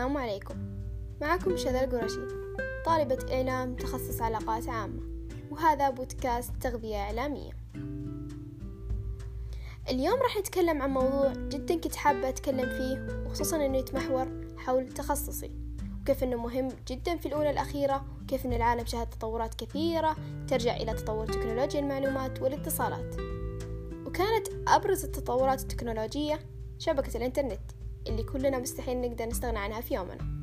السلام عليكم. معكم شذى القرشي طالبة إعلام تخصص علاقات عامة وهذا بودكاست تغذية إعلامية. اليوم راح نتكلم عن موضوع جدا كنت حابة أتكلم فيه وخصوصا أنه يتمحور حول تخصصي وكيف أنه مهم جدا في الأولى الأخيرة وكيف أن العالم شهد تطورات كثيرة ترجع إلى تطور تكنولوجيا المعلومات والاتصالات. وكانت أبرز التطورات التكنولوجية شبكة الإنترنت. اللي كلنا مستحيل نقدر نستغنى عنها في يومنا.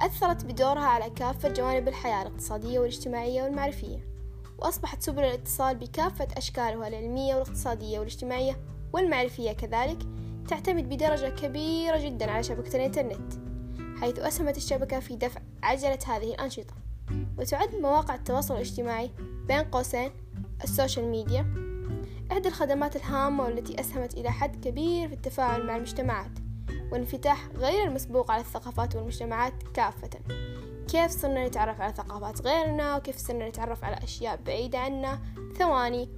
أثرت بدورها على كافة جوانب الحياة الاقتصادية والاجتماعية والمعرفية وأصبحت سبل الاتصال بكافة أشكالها العلمية والاقتصادية والاجتماعية والمعرفية كذلك تعتمد بدرجة كبيرة جدا على شبكة الإنترنت حيث أسهمت الشبكة في دفع عجلة هذه الأنشطة. وتعد مواقع التواصل الاجتماعي بين قوسين السوشيال ميديا إحدى الخدمات الهامة والتي أسهمت إلى حد كبير في التفاعل مع المجتمعات. والانفتاح غير المسبوق على الثقافات والمجتمعات كافة. كيف صرنا نتعرف على ثقافات غيرنا وكيف صرنا نتعرف على أشياء بعيدة عنا؟ ثواني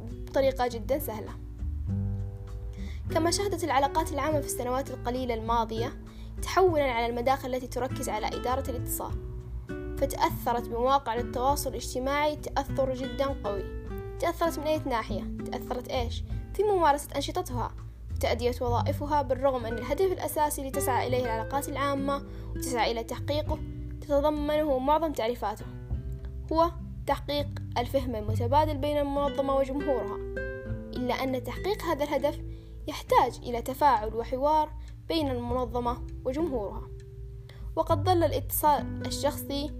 وبطريقة جدا سهلة. كما شهدت العلاقات العامة في السنوات القليلة الماضية تحولا على المداخل التي تركز على إدارة الاتصال. فتأثرت بمواقع التواصل الاجتماعي تأثر جدا قوي. تأثرت من أي ناحية؟ تأثرت إيش؟ في ممارسة أنشطتها. وتأدية وظائفها بالرغم أن الهدف الأساسي اللي تسعى إليه العلاقات العامة وتسعى إلى تحقيقه تتضمنه معظم تعريفاته هو تحقيق الفهم المتبادل بين المنظمة وجمهورها. إلا أن تحقيق هذا الهدف يحتاج إلى تفاعل وحوار بين المنظمة وجمهورها. وقد ظل الاتصال الشخصي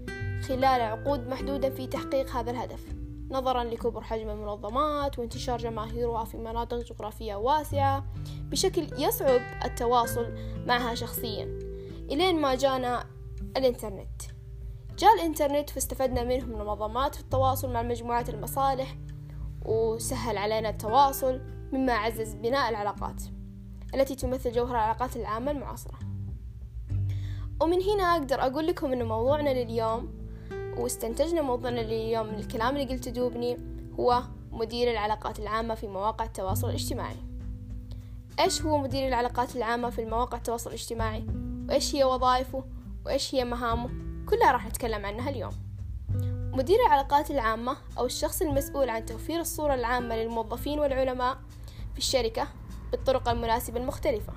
خلال عقود محدودة في تحقيق هذا الهدف. نظرا لكبر حجم المنظمات وانتشار جماهيرها في مناطق جغرافية واسعة بشكل يصعب التواصل معها شخصيا. إلين ما جانا الإنترنت. جاء الإنترنت فاستفدنا منه منظمات في التواصل مع مجموعات المصالح وسهل علينا التواصل مما عزز بناء العلاقات التي تمثل جوهر العلاقات العامة المعاصرة. ومن هنا أقدر أقول لكم أن موضوعنا لليوم واستنتجنا موضوعنا لليوم. من الكلام اللي قلته دوبني هو مدير العلاقات العامة في مواقع التواصل الاجتماعي. إيش هو مدير العلاقات العامة في المواقع التواصل الاجتماعي؟ وإيش هي وظائفه؟ وإيش هي مهامه؟ كلها راح نتكلم عنها اليوم. مدير العلاقات العامة أو الشخص المسؤول عن توفير الصورة العامة للموظفين والعلماء في الشركة بالطرق المناسبة المختلفة.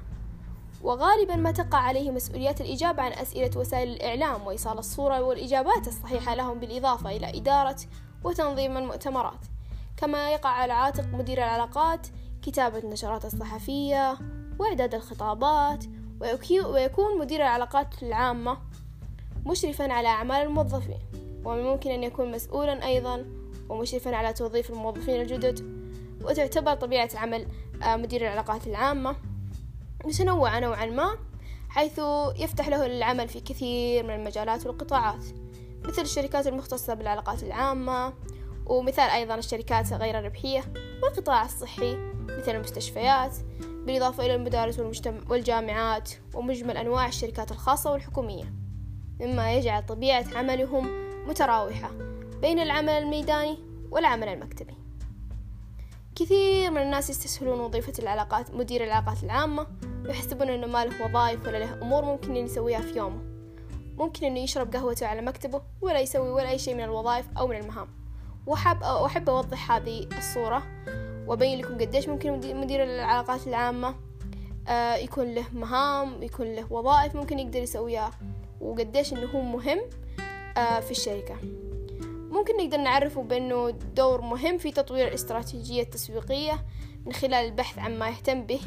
وغالبا ما تقع عليه مسؤوليات الإجابة عن أسئلة وسائل الإعلام وإيصال الصورة والإجابات الصحيحة لهم بالإضافة إلى إدارة وتنظيم المؤتمرات. كما يقع على عاتق مدير العلاقات كتابة النشرات الصحفية وإعداد الخطابات ويكون مدير العلاقات العامة مشرفا على أعمال الموظفين. ومن الممكن أن يكون مسؤولا أيضا ومشرفا على توظيف الموظفين الجدد وتعتبر طبيعة عمل آه، مدير العلاقات العامة. متنوعة نوعا ما حيث يفتح له العمل في كثير من المجالات والقطاعات مثل الشركات المختصة بالعلاقات العامة ومثال أيضا الشركات غير الربحية والقطاع الصحي مثل المستشفيات بالإضافة إلى المدارس والجامعات ومجمل أنواع الشركات الخاصة والحكومية. مما يجعل طبيعة عملهم متراوحة بين العمل الميداني والعمل المكتبي. كثير من الناس يستسهلون وظيفة العلاقات مدير العلاقات العامة ويحسبون أنه ما له وظائف ولا له أمور ممكن يسويها في يومه. ممكن أنه يشرب قهوته على مكتبه ولا يسوي ولا أي شيء من الوظائف أو من المهام. وأحب أحب أوضح هذه الصورة وأبين لكم قديش ممكن مدير العلاقات العامة آه، يكون له مهام يكون له وظائف ممكن يقدر يسويها وقديش إنه هو مهم آه، في الشركة. ممكن نقدر نعرفه بأنه دور مهم في تطوير الاستراتيجية التسويقية من خلال البحث عن ما يهتم به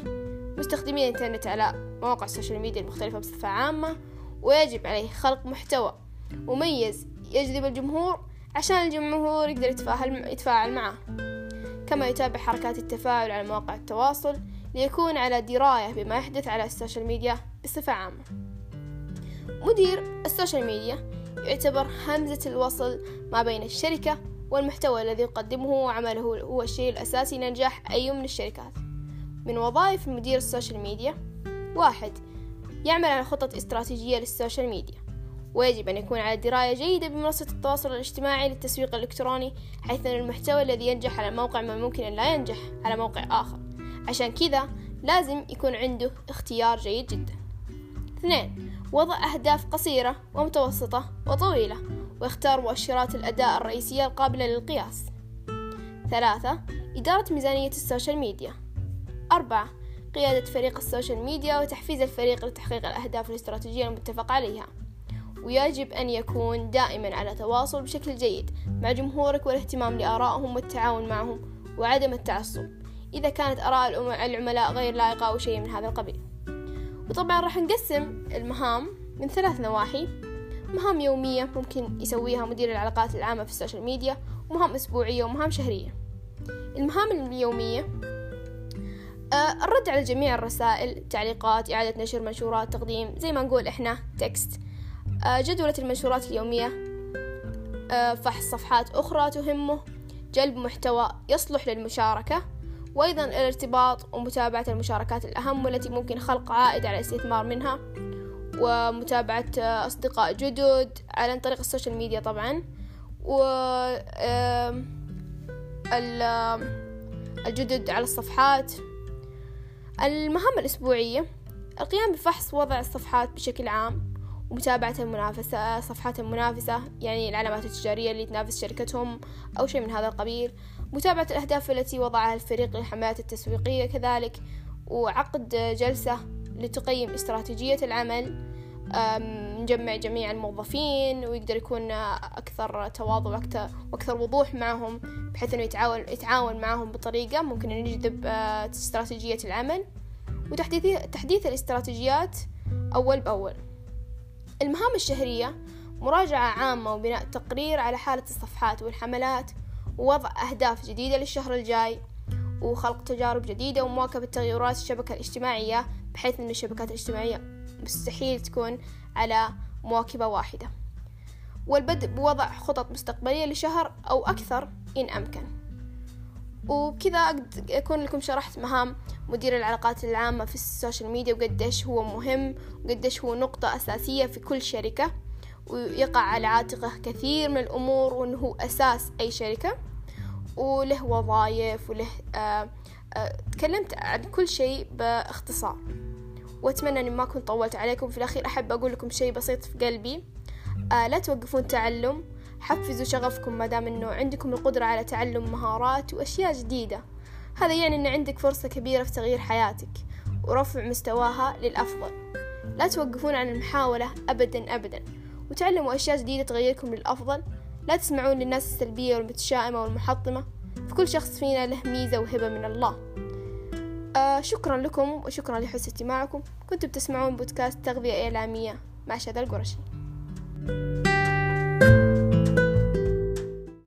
مستخدمي الإنترنت على مواقع السوشيال ميديا المختلفة بصفة عامة ويجب عليه خلق محتوى مميز يجذب الجمهور عشان الجمهور يقدر يتفاعل, يتفاعل معه. كما يتابع حركات التفاعل على مواقع التواصل ليكون على دراية بما يحدث على ال social media بصفة عامة. مدير ال social media يعتبر همزة الوصل ما بين الشركة والمحتوى الذي يقدمه وعمله هو الشيء الأساسي لنجاح أي من الشركات. من وظائف مدير ال social media واحد يعمل على خطط استراتيجية لل social media ويجب أن يكون على دراية جيدة بمنصة التواصل الاجتماعي للتسويق الإلكتروني حيث أن المحتوى الذي ينجح على موقع ما ممكن أن لا ينجح على موقع آخر. عشان كذا لازم يكون عنده اختيار جيد جدا. اثنين وضع أهداف قصيرة ومتوسطة وطويلة واختار مؤشرات الأداء الرئيسية القابلة للقياس. ثلاثة إدارة ميزانية ال social media. أربعة قيادة فريق ال social media وتحفيز الفريق لتحقيق الأهداف الاستراتيجية المتفق عليها. ويجب أن يكون دائما على تواصل بشكل جيد مع جمهورك والاهتمام لآرائهم والتعاون معهم وعدم التعصب. إذا كانت آراء العملاء غير لائقة أو شيء من هذا القبيل. وطبعا راح نقسم المهام من ثلاث نواحي. مهام يومية ممكن يسويها مدير العلاقات العامة في ال social media ومهام أسبوعية ومهام شهرية. المهام اليومية آه، الرد على جميع الرسائل تعليقات إعادة نشر منشورات تقديم زي ما نقول إحنا text. آه، جدولة المنشورات اليومية آه، فحص صفحات أخرى تهمه جلب محتوى يصلح للمشاركة. وأيضا الارتباط ومتابعة المشاركات الأهم والتي ممكن خلق عائد على الاستثمار منها ومتابعة أصدقاء جدد عن طريق السوشيال ميديا طبعا و الجدد على الصفحات. المهام الأسبوعية القيام بفحص وضع الصفحات بشكل عام ومتابعة المنافسة صفحات المنافسة يعني العلامات التجارية اللي تنافس شركتهم أو شيء من هذا القبيل. متابعة الأهداف التي وضعها الفريق للحملات التسويقية كذلك وعقد جلسة لتقيم استراتيجية العمل. نجمع جميع الموظفين ويقدر يكون أكثر تواضع وأكثر, وضوح معهم بحيث أنه يتعاون, يتعاون معهم بطريقة ممكن أن نجذب استراتيجية العمل. وتحديث تحديث الاستراتيجيات أول بأول. المهام الشهرية مراجعة عامة وبناء تقرير على حالة الصفحات والحملات ووضع أهداف جديدة للشهر الجاي وخلق تجارب جديدة ومواكبة تغيرات الشبكة الاجتماعية بحيث أن الشبكات الاجتماعية مستحيل تكون على مواكبة واحدة. والبدء بوضع خطط مستقبلية لشهر أو أكثر إن أمكن. وبكذا أكون لكم شرحت مهام مدير العلاقات العامة في السوشيال ميديا وقديش هو مهم وقديش هو نقطة أساسية في كل شركة. ويقع على عاتقه كثير من الأمور وأنه هو أساس أي شركة. وله وظائف وله آه آه تكلمت عن كل شيء باختصار. وأتمنى أني ما كنت طولت عليكم. في الأخير أحب أقول لكم شيء بسيط في قلبي. آه لا توقفون تعلم. حفزوا شغفكم ما دام أنه عندكم القدرة على تعلم مهارات وأشياء جديدة. هذا يعني أن عندك فرصة كبيرة في تغيير حياتك ورفع مستواها للأفضل. لا توقفون عن المحاولة أبدا أبدا. وتعلموا أشياء جديدة تغيركم للأفضل. لا تسمعون للناس السلبية والمتشائمة والمحطمة فكل شخص فينا له ميزة وهبة من الله. آه شكرا لكم وشكرا لحسن استماعكم. كنتم تسمعون بودكاست تغذية إعلامية مع شادى القرشي. thank you